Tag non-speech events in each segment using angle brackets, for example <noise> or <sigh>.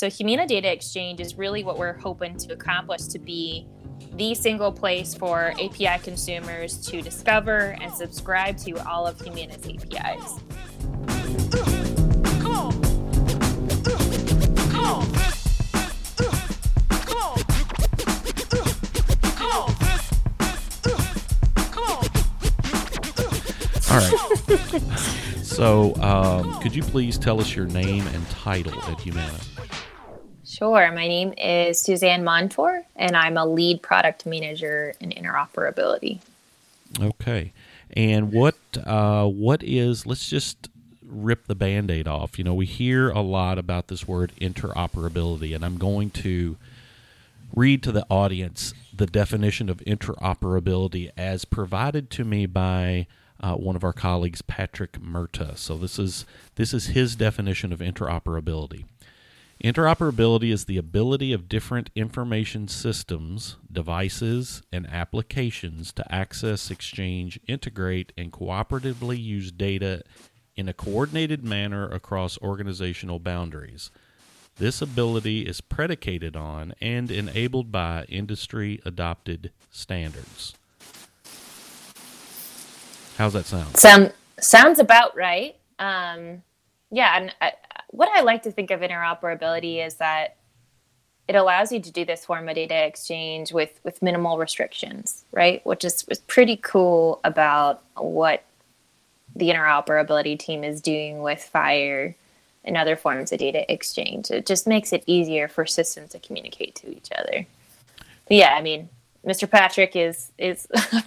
So Humana Data Exchange is really what we're hoping to accomplish to be the single place for API consumers to discover and subscribe to all of Humana's APIs. All right. <laughs> so, um, could you please tell us your name and title at Humana? Sure. My name is Suzanne Montour, and I'm a lead product manager in interoperability. Okay. And what uh, what is? Let's just rip the band-aid off. You know, we hear a lot about this word interoperability, and I'm going to read to the audience the definition of interoperability as provided to me by uh, one of our colleagues, Patrick Murta. So this is this is his definition of interoperability. Interoperability is the ability of different information systems, devices, and applications to access, exchange, integrate, and cooperatively use data in a coordinated manner across organizational boundaries. This ability is predicated on and enabled by industry adopted standards. How's that sound? Sound sounds about right. Um, yeah, and I, what I like to think of interoperability is that it allows you to do this form of data exchange with with minimal restrictions, right? Which is, is pretty cool about what the interoperability team is doing with FHIR and other forms of data exchange. It just makes it easier for systems to communicate to each other. But yeah, I mean, Mr. Patrick is is <laughs>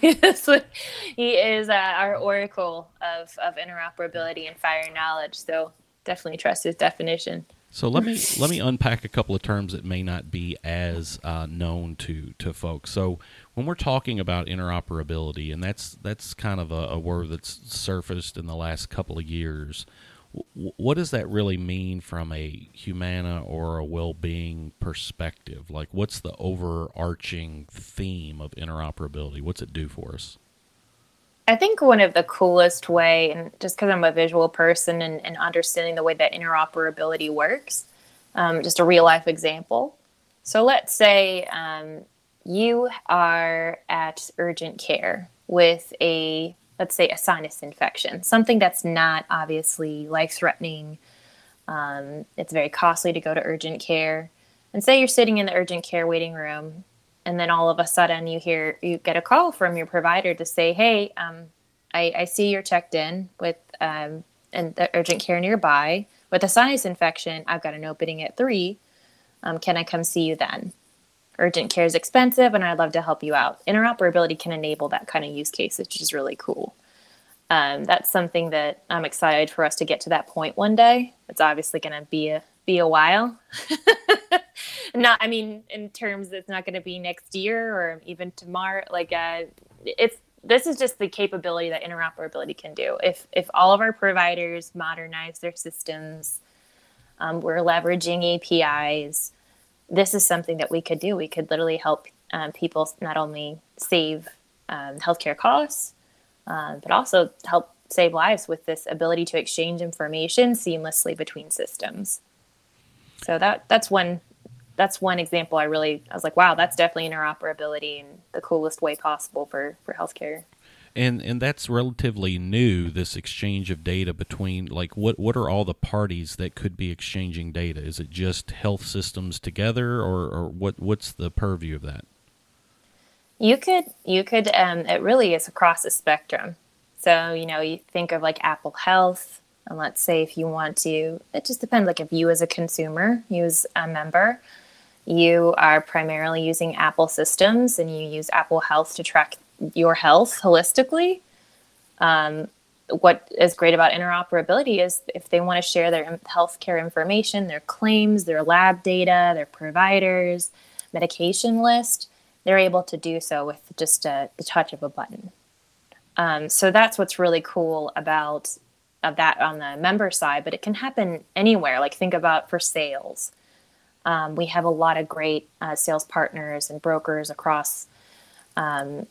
he is uh, our oracle of of interoperability and FHIR knowledge. So definitely trust his definition. So let me let me unpack a couple of terms that may not be as uh, known to to folks. So when we're talking about interoperability, and that's that's kind of a, a word that's surfaced in the last couple of years what does that really mean from a humana or a well-being perspective like what's the overarching theme of interoperability what's it do for us i think one of the coolest way and just because i'm a visual person and, and, understanding the way that interoperability works um, just a real life example so let's say um, you are at urgent care with a let's say a sinus infection, something that's not obviously life threatening. Um, it's very costly to go to urgent care. And say you're sitting in the urgent care waiting room, and then all of a sudden you hear you get a call from your provider to say, "Hey, um, I, I, see you're checked in with um, and the urgent care nearby with a sinus infection. I've got an opening at three. Um, can I come see you then?" urgent care is expensive and I'd love to help you out. Interoperability can enable that kind of use case, which is really cool. Um, that's something that I'm excited for us to get to that point one day. It's obviously going to be a be a while. <laughs> not, I mean, in terms, it's not going to be next year or even tomorrow. Like, uh, it's this is just the capability that interoperability can do. If if all of our providers modernize their systems, um, we're leveraging APIs this is something that we could do. We could literally help um, people not only save um, healthcare costs, uh, but also help save lives with this ability to exchange information seamlessly between systems. So that that's one that's one example. I really I was like, wow, that's definitely interoperability in the coolest way possible for for healthcare. And and that's relatively new this exchange of data between like what what are all the parties that could be exchanging data? Is it just health systems together or, or what what's the purview of that? You could you could um, it really is across the spectrum. So you know you think of like apple health and let's say if you want to it just depends like if you as a consumer you as a member you are primarily using apple systems and you use apple health to track your health holistically. Um, what is great about interoperability is if they want to share their healthcare information, their claims, their lab data, their providers, medication list, they're able to do so with just a, the touch of a button. Um, so that's what's really cool about of that on the member side, but it can happen anywhere. Like think about for sales. Um, we have a lot of great uh, sales partners and brokers across um,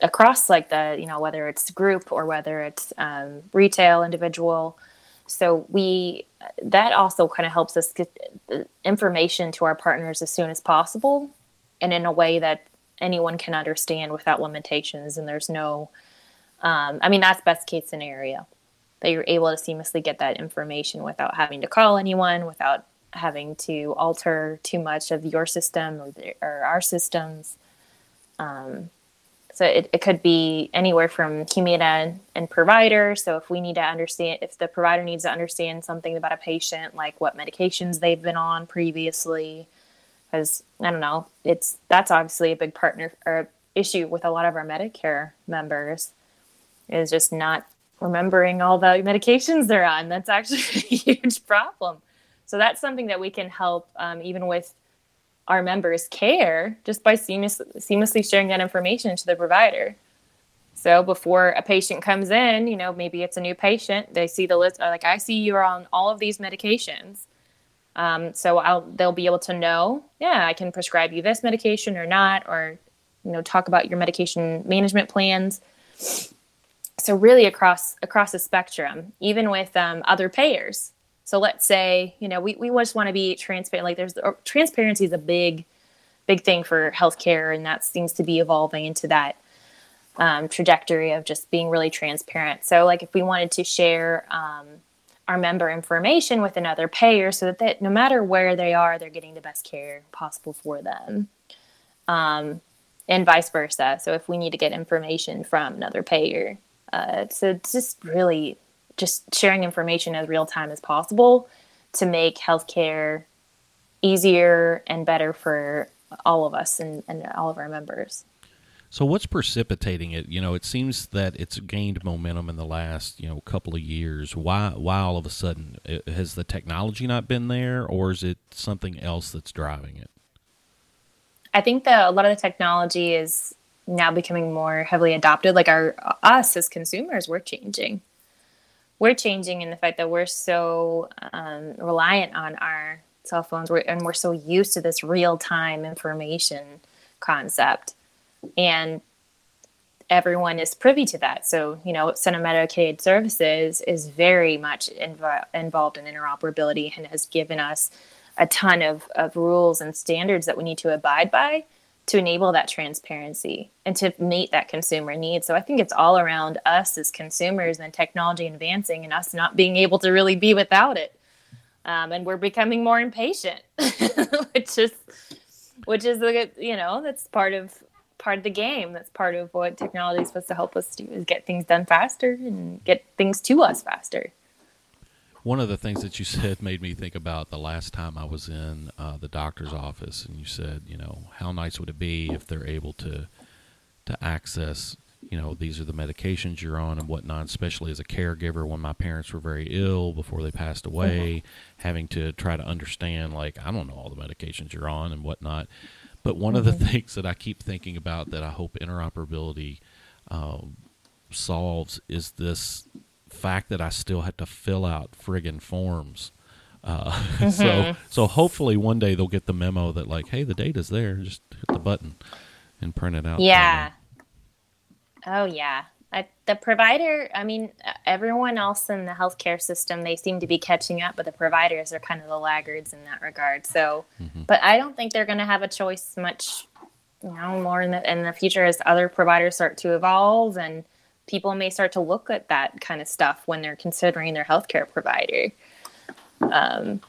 across like the you know whether it's group or whether it's um, retail individual. So we that also kind of helps us get information to our partners as soon as possible and in a way that anyone can understand without limitations and there's no um, i mean that's best case scenario. That you're able to seamlessly get that information without having to call anyone without having to alter too much of your system or, the, or our systems um, so it, it could be anywhere from Humana and provider. So if we need to understand, if the provider needs to understand something about a patient, like what medications they've been on previously, because I don't know, it's that's obviously a big partner or issue with a lot of our Medicare members is just not remembering all the <laughs> medications they're on. That's actually a <laughs> huge problem. So that's something that we can help um, even with our members care just by seamless, seamlessly sharing that information to the provider. So before a patient comes in, you know, maybe it's a new patient, they see the list, like I see you're on all of these medications. Um, so I'll, they'll be able to know, yeah, I can prescribe you this medication or not, or you know, talk about your medication management plans. So really across across the spectrum, even with um, other payers, so let's say, you know, we, we just want to be transparent. Like there's transparency is a big, big thing for healthcare. And that seems to be evolving into that um, trajectory of just being really transparent. So like if we wanted to share um, our member information with another payer so that, that no matter where they are, they're getting the best care possible for them. Um, and vice versa. So if we need to get information from another payer, uh, so it's just really just sharing information as real time as possible to make healthcare easier and better for all of us and, and all of our members. So what's precipitating it? You know, it seems that it's gained momentum in the last, you know, couple of years. Why why all of a sudden uh, has the technology not been there or is it something else that's driving it? I think that a lot of the technology is now becoming more heavily adopted like our us as consumers we're changing we're changing in the fact that we're so um, reliant on our cell phones. We're, and we're so used to this real time information concept. And everyone is privy to that. So you know center medicaid services is very much inv- involved in interoperability and has given us a ton of, of rules and standards that we need to abide by to enable that transparency and to meet that consumer need. So I think it's all around us as consumers and technology advancing and us not being able to really be without it. Um, and we're becoming more impatient, <laughs> which is which is the you know that's part of part of the game. That's part of what technology is supposed to help us do is get things done faster and get things to us faster one of the things that you said <laughs> made me think about the last time I was in uh, the doctor's office, and you said, you know, how nice would it be if they're able to to access, you know, these are the medications you're on and whatnot. Especially as a caregiver, when my parents were very ill before they passed away, mm-hmm. having to try to understand, like, I don't know all the medications you're on and whatnot. But one mm-hmm. of the mm-hmm. things that I keep thinking about that I hope interoperability um, solves is this fact that I still had to fill out friggin' forms. Uh, <laughs> mm-hmm. So so hopefully one day they'll get the memo that like, hey, the data's there. Just hit the button and print it out. Yeah. Oh yeah. I, the provider, I mean, everyone else in the healthcare system, they seem to be catching up, but the providers are kind of the laggards in that regard. So, mm-hmm. but I don't think they're going to have a choice much, you know, more in the in the future as other providers start to evolve and people may start to look at that kind of stuff when they're considering their healthcare provider. Um,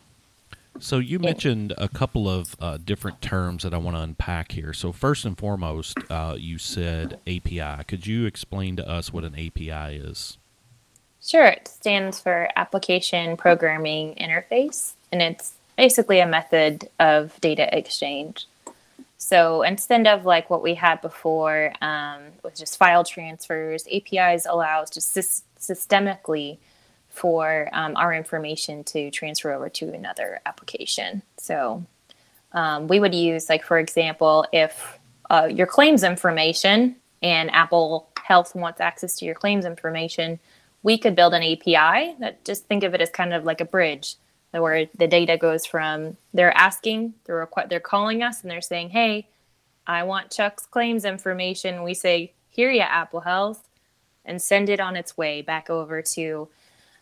so you mentioned a couple of uh, different terms that I want to unpack here. So first and foremost, uh, you said API. Could you explain to us what an API is? Sure. It stands for Application Programming Interface, and it's basically a method of data exchange. So instead of like what we had before um, with just file transfers, APIs allows just sy- systemically for um, our information to transfer over to another application. So um, we would use, like, for example, if uh, your claims information and Apple Health wants access to your claims information, we could build an API that just think of it as kind of like a bridge where the data goes from they're asking, they're requ- they're calling us, and they're saying, "Hey, I want Chuck's claims information." We say, "Here ya, Apple Health," and send it on its way back over to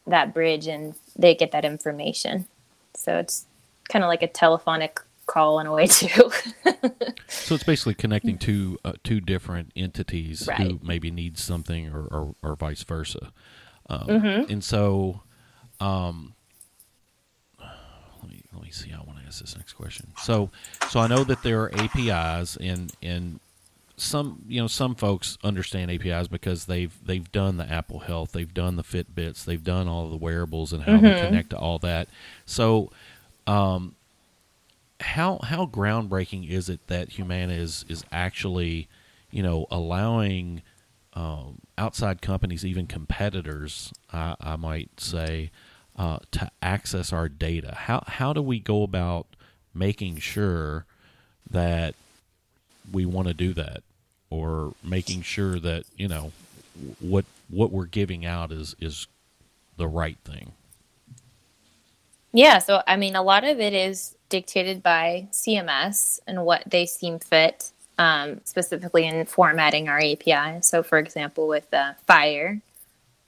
that bridge, and they get that information. So it's kind of like a telephonic call in a way <laughs> too. so it's basically connecting two uh, two different entities Right. who maybe need something or, or, or vice versa. Um, Mhm. And so, um, let me see. I want to ask this next question. So, so I know that there are APIs, and and some you know some folks understand APIs because they've they've done the Apple Health, they've done the Fitbits, they've done all the wearables and how they Mhm. connect to all that. So, um, how how groundbreaking is it that Humana is is actually, you know, allowing um, outside companies, even competitors, I, I might say, uh, to access our data? How how do we go about making sure that we want to do that, or making sure that you know what what we're giving out is is the right thing? Yeah, so I mean, a lot of it is dictated by CMS and what they seem fit, um, specifically in formatting our API. So, for example, with uh, FHIR,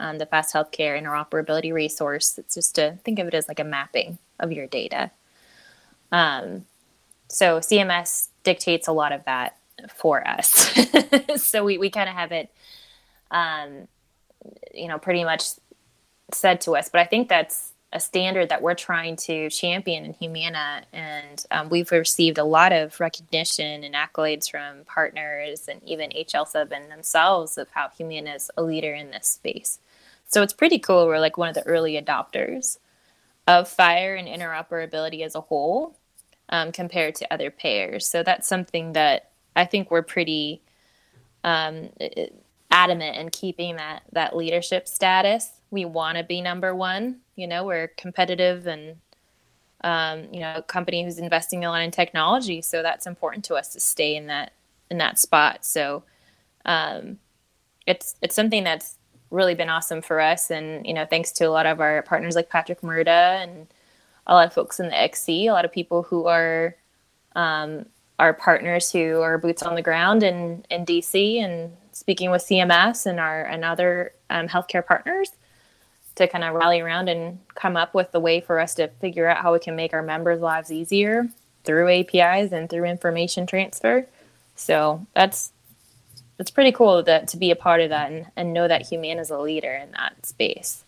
um, the Fast Healthcare Interoperability Resource, it's just to think of it as like a mapping of your data. Um, so, CMS dictates a lot of that for us. <laughs> so, we, we kind of have it, um, you know, pretty much said to us. But I think that's a standard that we're trying to champion in Humana, and um, we've received a lot of recognition and accolades from partners and even HL7 themselves of how Humana is a leader in this space. So it's pretty cool. We're like one of the early adopters of FHIR and interoperability as a whole um, compared to other payers. So that's something that I think we're pretty um, adamant in keeping that that leadership status. We want to be number one. You know, we're competitive and um, you know, a company who's investing a lot in technology, so that's important to us to stay in that in that spot. So um, it's it's something that's really been awesome for us, and you know, thanks to a lot of our partners like Patrick Murta and a lot of folks in the XC, a lot of people who are um, our partners who are boots on the ground in, in DC and speaking with CMS and our and other um, healthcare partners to kind of rally around and come up with the way for us to figure out how we can make our members' lives easier through APIs and through information transfer. So that's it's pretty cool that to be a part of that and, and know that Humana is a leader in that space.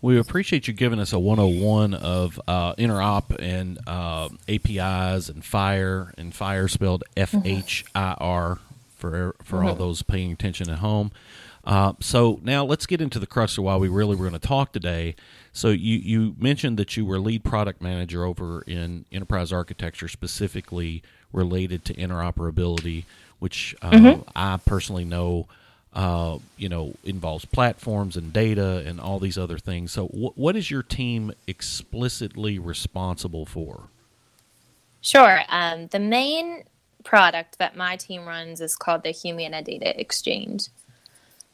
We appreciate you giving us a 101 of uh, interop and uh, APIs and FHIR and FHIR spelled F H I R for for all those paying attention at home. Uh, so now let's get into the crux of why we really were going to talk today. So you you mentioned that you were lead product manager over in enterprise architecture, specifically related to interoperability, which uh, I personally know uh, you know, involves platforms and data and all these other things. So, wh- what is your team explicitly responsible for? Sure. Um, the main product that my team runs is called the Humana Data Exchange.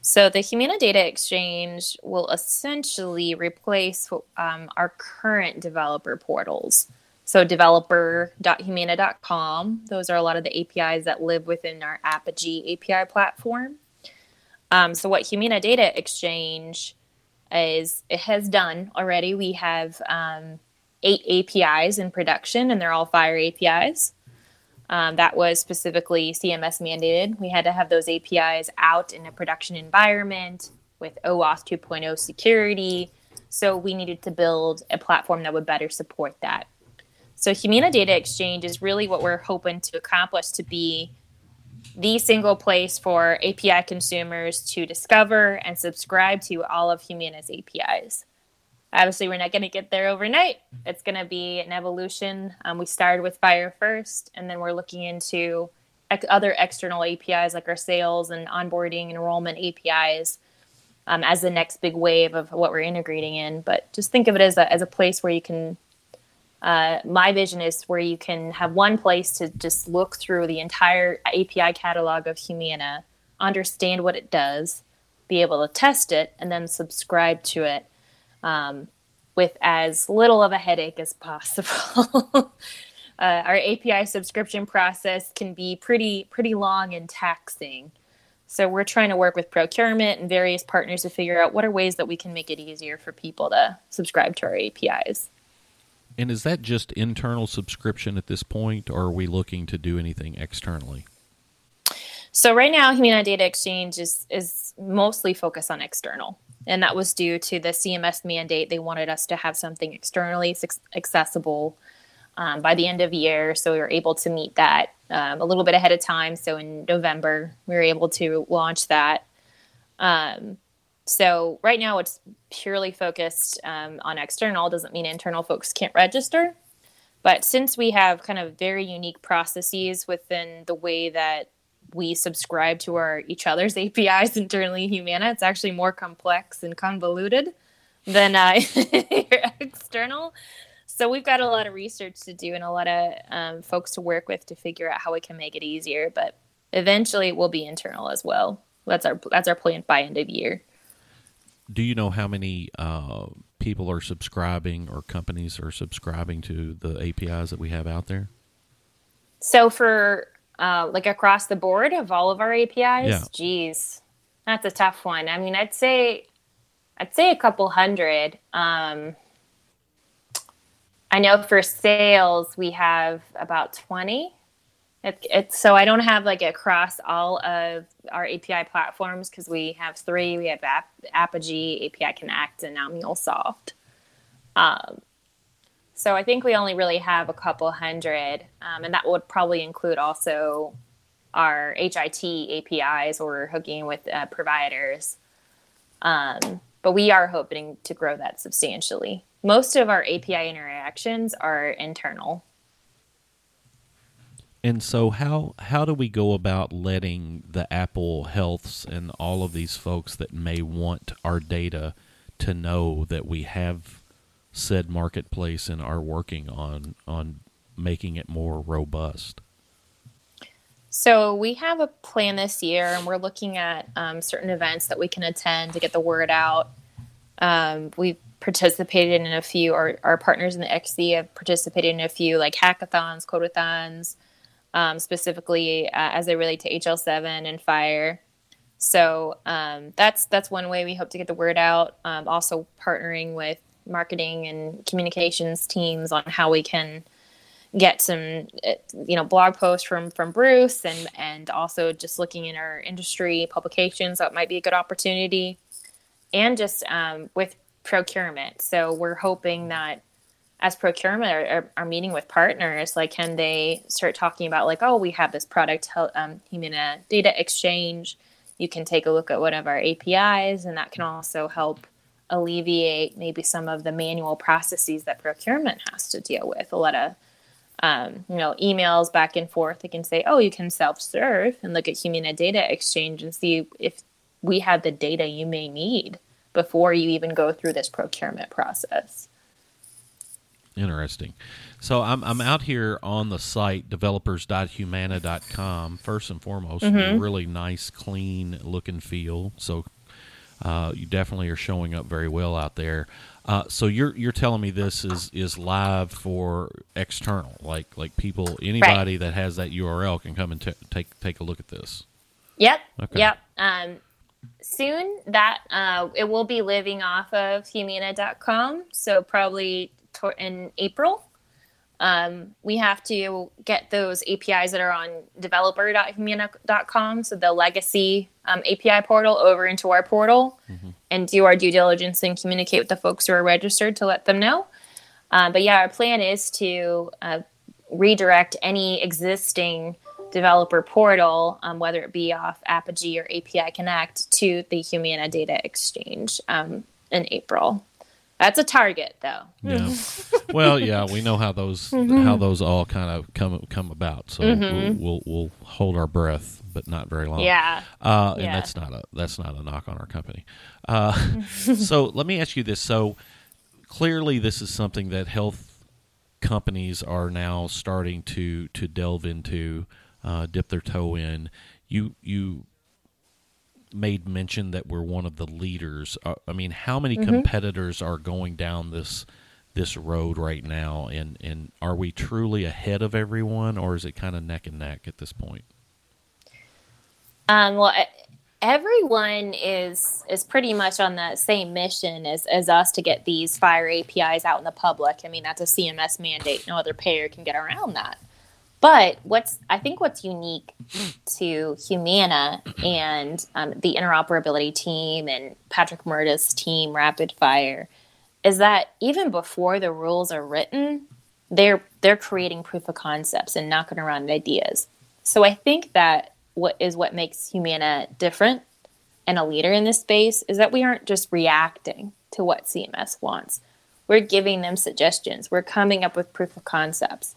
So, the Humana Data Exchange will essentially replace um, our current developer portals. So, developer.humana.com, those are a lot of the APIs that live within our Apigee API platform. Um, so, what Humana Data Exchange is, it has done already. We have um, eight APIs in production, and they're all FHIR APIs. Um, that was specifically CMS mandated. We had to have those APIs out in a production environment with OAuth 2.0 security. So we needed to build a platform that would better support that. So Humana Data Exchange is really what we're hoping to accomplish to be the single place for API consumers to discover and subscribe to all of Humana's APIs. Obviously, we're not going to get there overnight. It's going to be an evolution. Um, we started with FHIR first, and then we're looking into ex- other external APIs like our sales and onboarding enrollment APIs um, as the next big wave of what we're integrating in. But just think of it as a, as a place where you can. Uh, my vision is where you can have one place to just look through the entire API catalog of Humana, understand what it does, be able to test it, and then subscribe to it um, with as little of a headache as possible. <laughs> uh, our API subscription process can be pretty pretty long and taxing. So we're trying to work with procurement and various partners to figure out what are ways that we can make it easier for people to subscribe to our APIs. And is that just internal subscription at this point, or are we looking to do anything externally? So right now, Humana Data Exchange is is mostly focused on external, and that was due to the CMS mandate. They wanted us to have something externally accessible um, by the end of the year, so we were able to meet that um, a little bit ahead of time. So in November, we were able to launch that. Um, so right now it's purely focused um, on external. Doesn't mean internal folks can't register, but since we have kind of very unique processes within the way that we subscribe to our each other's <laughs> APIs internally, Humana, it's actually more complex and convoluted than uh, <laughs> external. So we've got a lot of research to do and a lot of um, folks to work with to figure out how we can make it easier. But eventually, it will be internal as well. That's our that's our plan by end of year. Do you know how many uh, people are subscribing or companies are subscribing to the APIs that we have out there? So for uh, like across the board of all of our APIs, yeah. geez, that's a tough one. I mean, I'd say I'd say a couple hundred. Um, I know for sales we have about 20. It, it's so I don't have like across all of our API platforms because we have three. We have App, Apigee, API Connect, and now MuleSoft. Um, so I think we only really have a couple hundred, um, and that would probably include also our HIT APIs or hooking with uh, providers. Um, but we are hoping to grow that substantially most of our API interactions are internal. And so how how do we go about letting the Apple Healths and all of these folks that may want our data to know that we have said marketplace and are working on on making it more robust? So we have a plan this year, and we're looking at um, certain events that we can attend to get the word out. Um, we've participated in a few, or our partners in the XC have participated in a few like hackathons, codeathons, um, specifically uh, as they relate to HL7 and FHIR. So um, that's that's one way we hope to get the word out. Um, also partnering with marketing and communications teams on how we can get some uh, you know blog posts from from Bruce and and also just looking in our industry publications that might be a good opportunity and just um, with procurement. So we're hoping that as procurement are, are, meeting with partners, like can they start talking about like, oh, we have this product, um, Humana Data Exchange. You can take a look at one of our APIs, and that can also help alleviate maybe some of the manual processes that procurement has to deal with. A lot of um, you know emails back and forth. They can say, oh, you can self-serve and look at Humana Data Exchange and see if we have the data you may need before you even go through this procurement process. Interesting. So I'm I'm out here on the site developers.humana.com. First and foremost, mm-hmm. really nice, clean look and feel. So uh, you definitely are showing up very well out there. Uh, so you're you're telling me this is is live for external, like like people anybody right. that has that URL can come and t- take take a look at this. Yep. Okay. Yep. Um, soon that uh, it will be living off of humana.com so probably in april um, we have to get those apis that are on developer.humana.com so the legacy um, api portal over into our portal mm-hmm. and do our due diligence and communicate with the folks who are registered to let them know uh, but yeah our plan is to uh, redirect any existing developer portal, um, whether it be off Apigee or API Connect, to the Humana Data Exchange um, in April. That's a target, though. Yeah. <laughs> well, yeah, we know how those mm-hmm. how those all kind of come come about. So mm-hmm. we'll, we'll, we'll hold our breath, but not very long. Yeah. Uh, and yeah. that's not a that's not a knock on our company. Uh, <laughs> so let me ask you this. So clearly, this is something that health companies are now starting to to delve into uh, dip their toe in. You you made mention that we're one of the leaders. Uh, I mean, how many mm-hmm. competitors are going down this this road right now, and and are we truly ahead of everyone, or is it kind of neck and neck at this point? Um, well, everyone is is pretty much on the same mission as, as us to get these FHIR APIs out in the public. I mean, that's a CMS mandate. No other payer can get around that. But what's I think what's unique to Humana and um, the interoperability team and Patrick Murta's team, Rapid FHIR, is that even before the rules are written, they're they're creating proof of concepts and knocking around ideas. So I think that what is what makes Humana different and a leader in this space is that we aren't just reacting to what CMS wants. We're giving them suggestions. We're coming up with proof of concepts.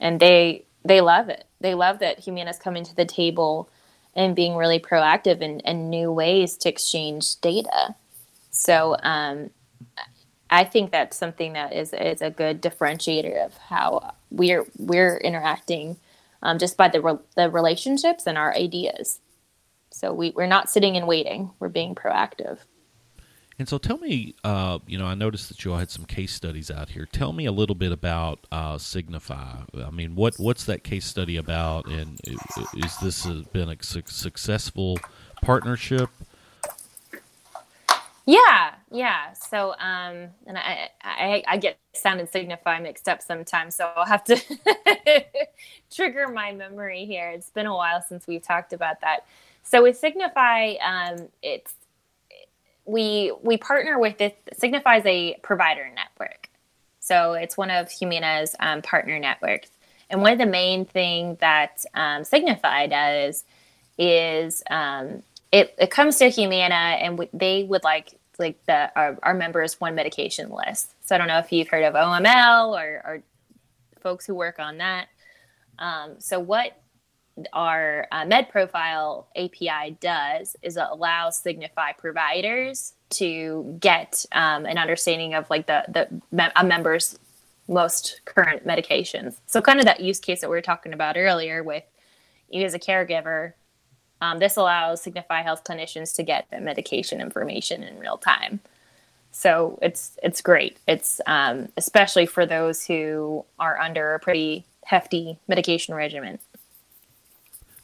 And they they love it. They love that Humana's coming to the table and being really proactive and new ways to exchange data. So um, I think that's something that is is a good differentiator of how we're we're interacting um, just by the, re- the relationships and our ideas. So we, we're not sitting and waiting, we're being proactive. And so tell me, uh, you know, I noticed that you all had some case studies out here. Tell me a little bit about uh, Signify. I mean, what what's that case study about, and is this a, been a su- successful partnership? Yeah, yeah. So, um, and I, I, I get sound and signify mixed up sometimes, so I'll have to <laughs> trigger my memory here. It's been a while since we've talked about that. So with Signify, um, it's we we partner with it. signifies a provider network, so it's one of Humana's um, partner networks. And one of the main thing that um, Signify does is um, it, it comes to Humana and they would like like the our, our, members one medication list. So I don't know if you've heard of OML or, or folks who work on that. Um, so what our uh, med profile API does is it allows Signify providers to get um, an understanding of like the the a member's most current medications. So kind of that use case that we were talking about earlier with you as a caregiver um, this allows Signify Health clinicians to get the medication information in real time. So it's it's great. It's um, especially for those who are under a pretty hefty medication regimen.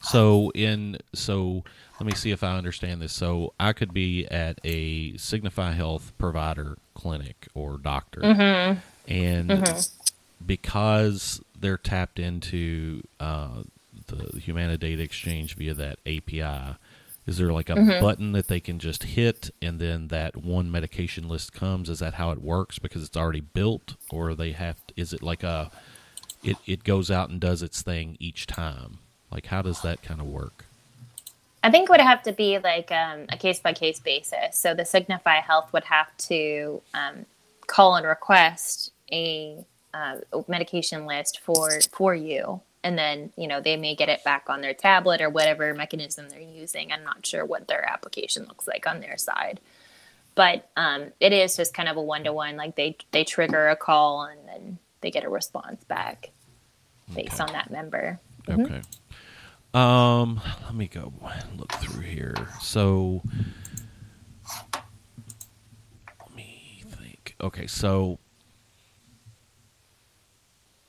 So in so let me see if I understand this. So I could be at a Signify Health provider clinic or doctor, mm-hmm. and mm-hmm. because they're tapped into uh, the Humana Data Exchange via that API. Is there like a mm-hmm. button that they can just hit and then that one medication list comes? Is that how it works because it's already built, or they have? To, is it like a it it goes out and does its thing each time? Like how does that kind of work? I think it would have to be like um, a case by case basis. So the Signify Health would have to um, call and request a uh, medication list for for you and then you know they may get it back on their tablet or whatever mechanism they're using i'm not sure what their application looks like on their side but um, it is just kind of a one-to-one like they they trigger a call and then they get a response back based okay. on that member mm-hmm. Um let me go look through here so let me think okay so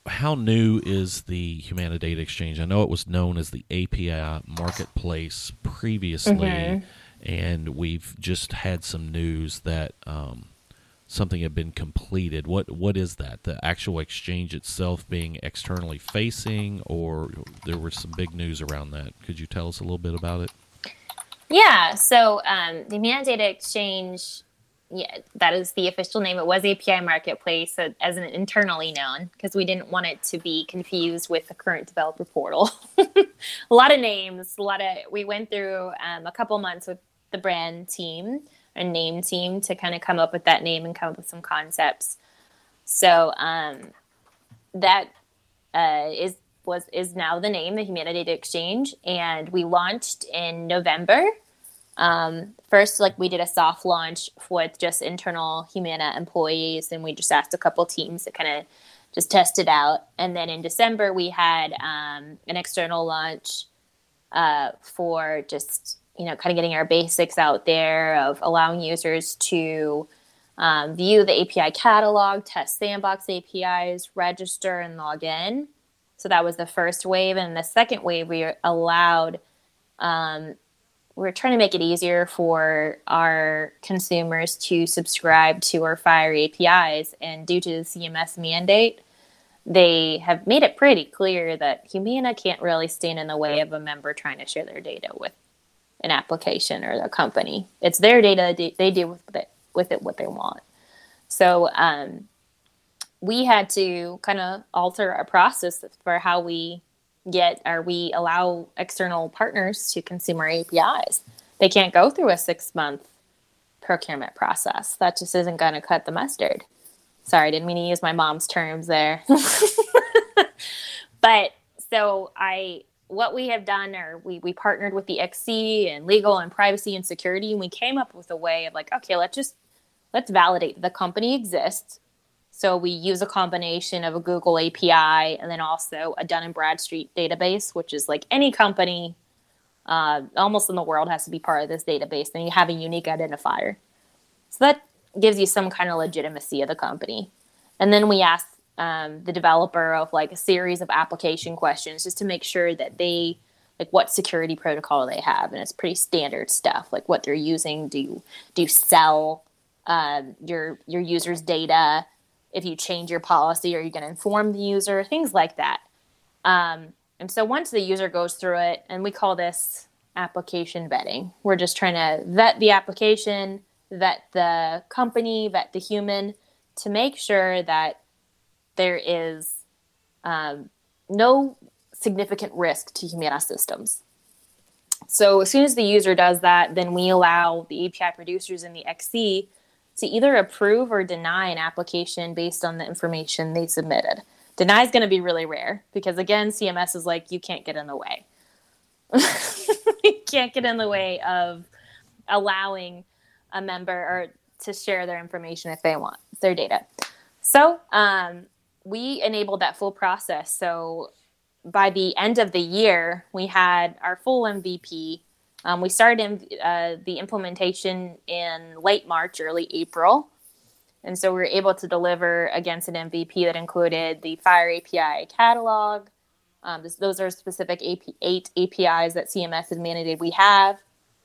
how new is the Humana Data Exchange? I know it was known as the API Marketplace previously, mm-hmm. and we've just had some news that um, something had been completed. What what is that? The actual exchange itself being externally facing, or there was some big news around that? Could you tell us a little bit about it? Yeah. So um, the Humana Data Exchange yeah, that is the official name. It was API Marketplace as an internally known because we didn't want it to be confused with the current developer portal. <laughs> a lot of names, a lot of. We went through um, a couple months with the brand team and name team to kind of come up with that name and come up with some concepts. So um, that uh, is was is now the name, the Humanity Exchange, and we launched in November um, first, like we did a soft launch with just internal Humana employees, and we just asked a couple teams to kind of just test it out. And then in December, we had um, an external launch uh, for just you know kind of getting our basics out there of allowing users to um, view the API catalog, test sandbox APIs, register, and log in. So that was the first wave, and the second wave we allowed um, we're trying to make it easier for our consumers to subscribe to our FHIR APIs. And due to the CMS mandate, they have made it pretty clear that Humana can't really stand in the way of a member trying to share their data with an application or a company. It's their data; they do with it, with it what they want. So um, we had to kind of alter our process for how we get or we allow external partners to consume our APIs. They can't go through a six month procurement process. That just isn't going to cut the mustard. Sorry, I didn't mean to use my mom's terms there. <laughs> but so I what we have done or we, we partnered with the XC and legal and privacy and security and we came up with a way of like, okay, let's just let's validate the company exists. So we use a combination of a Google API and then also a Dun and Bradstreet database, which is like any company uh, almost in the world has to be part of this database. and you have a unique identifier. So that gives you some kind of legitimacy of the company. And then we ask um, the developer of like a series of application questions just to make sure that they like what security protocol they have. And it's pretty standard stuff like what they're using. Do you do you sell um, your your users data? If you change your policy are you going to inform the user? Things like that. Um, and so once the user goes through it and we call this application vetting. We're just trying to vet the application vet the company vet the human to make sure that there is um, no significant risk to Humana systems. So as soon as the user does that, then we allow the API producers in the XC to either approve or deny an application based on the information they submitted. Deny is going to be really rare because again, CMS is like you can't get in the way. <laughs> you can't get in the way of allowing a member or to share their information if they want their data. So um, we enabled that full process. So by the end of the year, we had our full MVP. Um, we started in, uh, the implementation in late March, early April. And so we were able to deliver against an MVP that included the FHIR API catalog. Um, this, those are specific AP, eight APIs that CMS has mandated we have.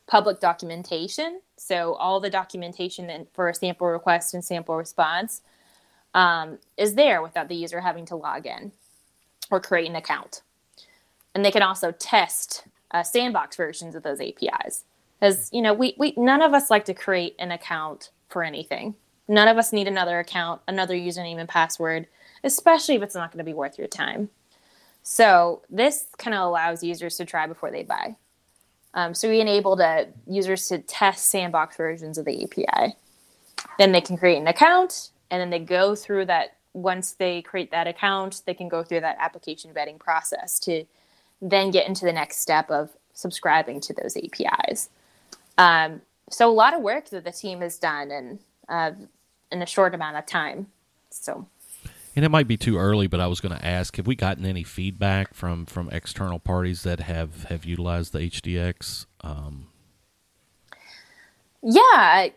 Public documentation. So all the documentation for a sample request and sample response um, is there without the user having to log in or create an account. And they can also test uh, sandbox versions of those APIs. Because, you know, we, we none of us like to create an account for anything. None of us need another account, another username and password, especially if it's not going to be worth your time. So this kind of allows users to try before they buy. Um, so we enable the users to test sandbox versions of the API. Then they can create an account and then they go through that once they create that account they can go through that application vetting process to then get into the next step of subscribing to those apis um, so a lot of work that the team has done in uh, in a short amount of time. So. And it might be too early, but I was going to ask: Have we gotten any feedback from from external parties that have have utilized the HDX? Um, yeah,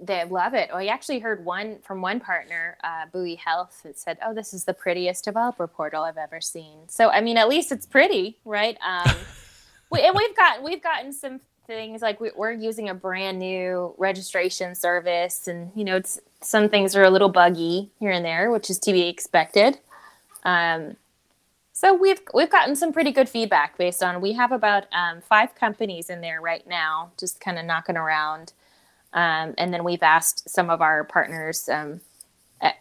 they love it. I actually heard one from one partner, uh, Buoy Health, that said, "Oh, this is the prettiest developer portal I've ever seen." So, I mean, at least it's pretty, right? Um, <laughs> we, and we've gotten we've gotten some things like we, are using a brand new registration service, and you know, some things are a little buggy here and there, which is to be expected. Um, so we've we've gotten some pretty good feedback based on we have about um, five companies in there right now, just kind of knocking around. Um, and then we've asked some of our partners um,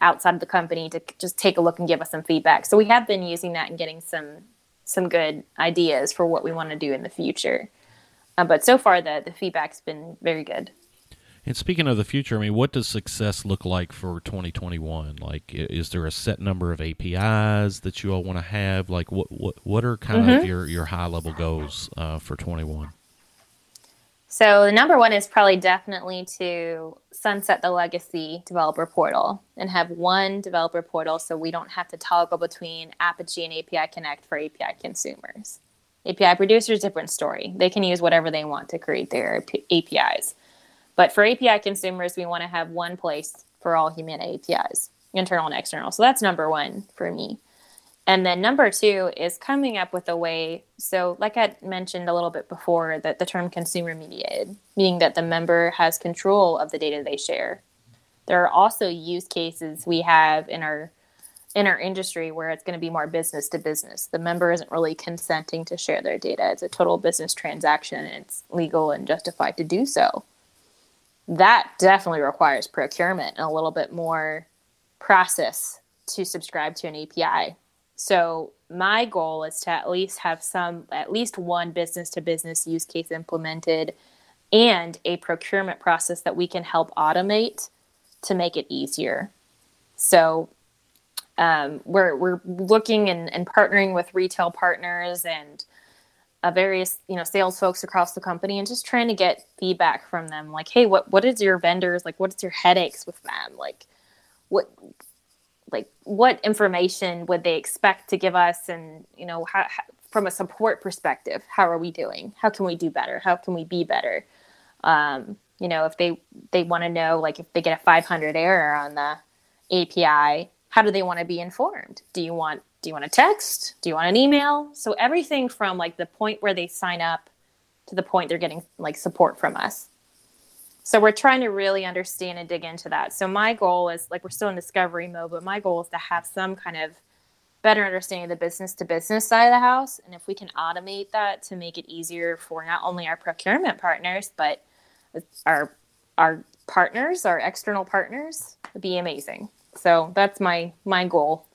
outside of the company to just take a look and give us some feedback. So we have been using that and getting some some good ideas for what we want to do in the future. Uh, but so far, the the feedback's been very good. And speaking of the future, I mean, what does success look like for 2021? Like, is there a set number of APIs that you all want to have? Like, what what what are kind mm-hmm. of your your high level goals uh, for 21? So the number one is probably definitely to sunset the legacy developer portal and have one developer portal so we don't have to toggle between Apigee and API Connect for API consumers. API producers, different story. They can use whatever they want to create their APIs. But for API consumers, we want to have one place for all Humana APIs, internal and external. So that's number one for me. And then number two is coming up with a way. So, like I mentioned a little bit before, that the term consumer mediated, meaning that the member has control of the data they share. There are also use cases we have in our in our industry where it's going to be more business to business. The member isn't really consenting to share their data. It's a total business transaction and it's legal and justified to do so. That definitely requires procurement and a little bit more process to subscribe to an API. So my goal is to at least have some at least one business to business use case implemented and a procurement process that we can help automate to make it easier. So um, we're we're looking and, and partnering with retail partners and uh, various you know sales folks across the company and just trying to get feedback from them like hey what what is your vendors like what's your headaches with them like what like what information would they expect to give us? And you know how, how, from a support perspective how are we doing? How can we do better? How can we be better? Um, you know if they they want to know like if they get a 500 error on the api how do they want to be informed? Do you want do you want a text? Do you want an email? So everything from like the point where they sign up to the point they're getting like support from us so we're trying to really understand and dig into that. So my goal is like we're still in discovery mode but my goal is to have some kind of better understanding of the business to business side of the house. And if we can automate that to make it easier for not only our procurement partners but our our partners our external partners would be amazing. So that's my my goal.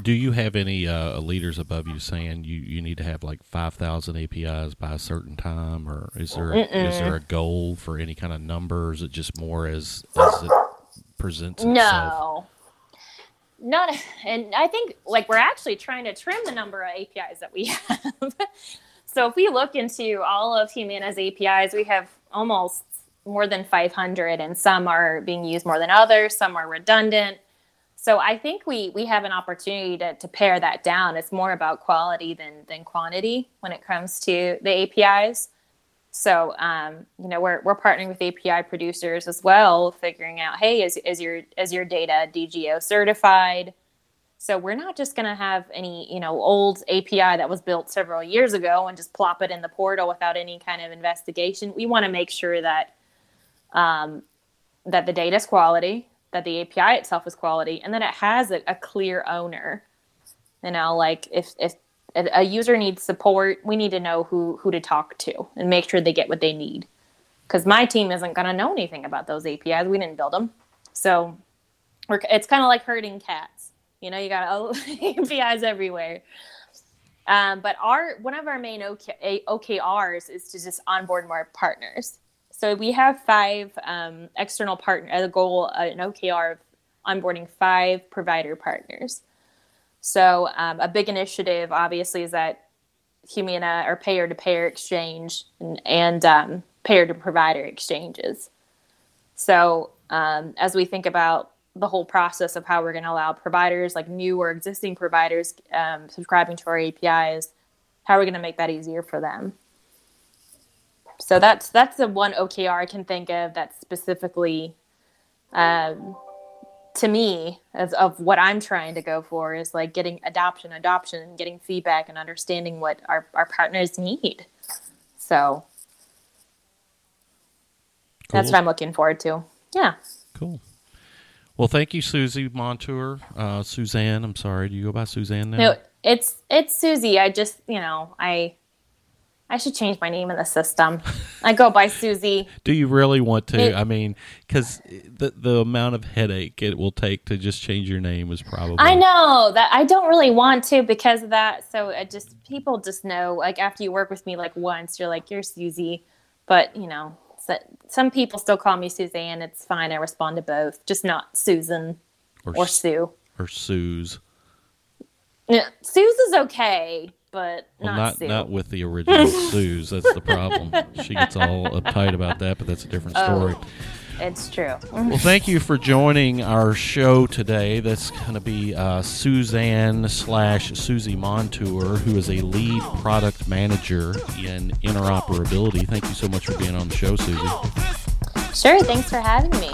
Do you have any uh, leaders above you saying you, you need to have like five thousand APIs by a certain time, or is there is there a goal for any kind of number? Or is it just more as as it presents itself? No, not. And I think like we're actually trying to trim the number of APIs that we <laughs> have. so if we look into all of Humana's APIs, we have almost more than 500 and some are being used more than others some are redundant so i think we we have an opportunity to, to pare that down. It's more about quality than than quantity when it comes to the apis so um, you know we're, we're partnering with api producers as well figuring out hey is, is your is your data dgo certified? So we're not just going to have any you know old api that was built several years ago and just plop it in the portal without any kind of investigation. We want to make sure that um, that the data is quality, that the API itself is quality, and that it has a, a clear owner. You know, like if if a user needs support, we need to know who who to talk to and make sure they get what they need. Because my team isn't going to know anything about those APIs. We didn't build them, so it's kind of like herding cats. You know, you got APIs <laughs> everywhere. Um, but our one of our main OK, OKRs is to just onboard more partners. So we have five um, external partner. Goal, uh, an OKR of onboarding five provider partners. So um, a big initiative, obviously, is that Humana or payer to payer exchange and, and um, payer to provider exchanges. So um, as we think about the whole process of how we're going to allow providers, like new or existing providers, um, subscribing to our APIs, how are we going to make that easier for them? So that's that's the one OKR I can think of that's specifically um, to me as of what I'm trying to go for is like getting adoption, adoption, getting feedback and understanding what our, our partners need. So cool. that's what I'm looking forward to. Yeah. Cool. Well, thank you, Suzie Montour. Uh, Suzanne, I'm sorry. Do you go by Suzanne now? No, it's it's Suzie. I just you know I I should change my name in the system. I go by Suzie. Do you really want to? It, I mean, because the the amount of headache it will take to just change your name is probably. I know that I don't really want to because of that. So it just people just know. Like after you work with me like once, you're like you're Suzie, but you know, so, some people still call me Suzanne. It's fine. I respond to both, just not Susan or, or Sue or Suze. Yeah, Suze is okay but well, not not, not with the original <laughs> Suze. That's the problem. she gets all uptight about that, but that's a different oh, story. Oh, it's true. well, thank you for joining our show today. That's going to be uh, Suzanne slash Suzie Montour, who is a lead product manager in interoperability. Thank you so much for being on the show, Suzie. Sure. Thanks for having me.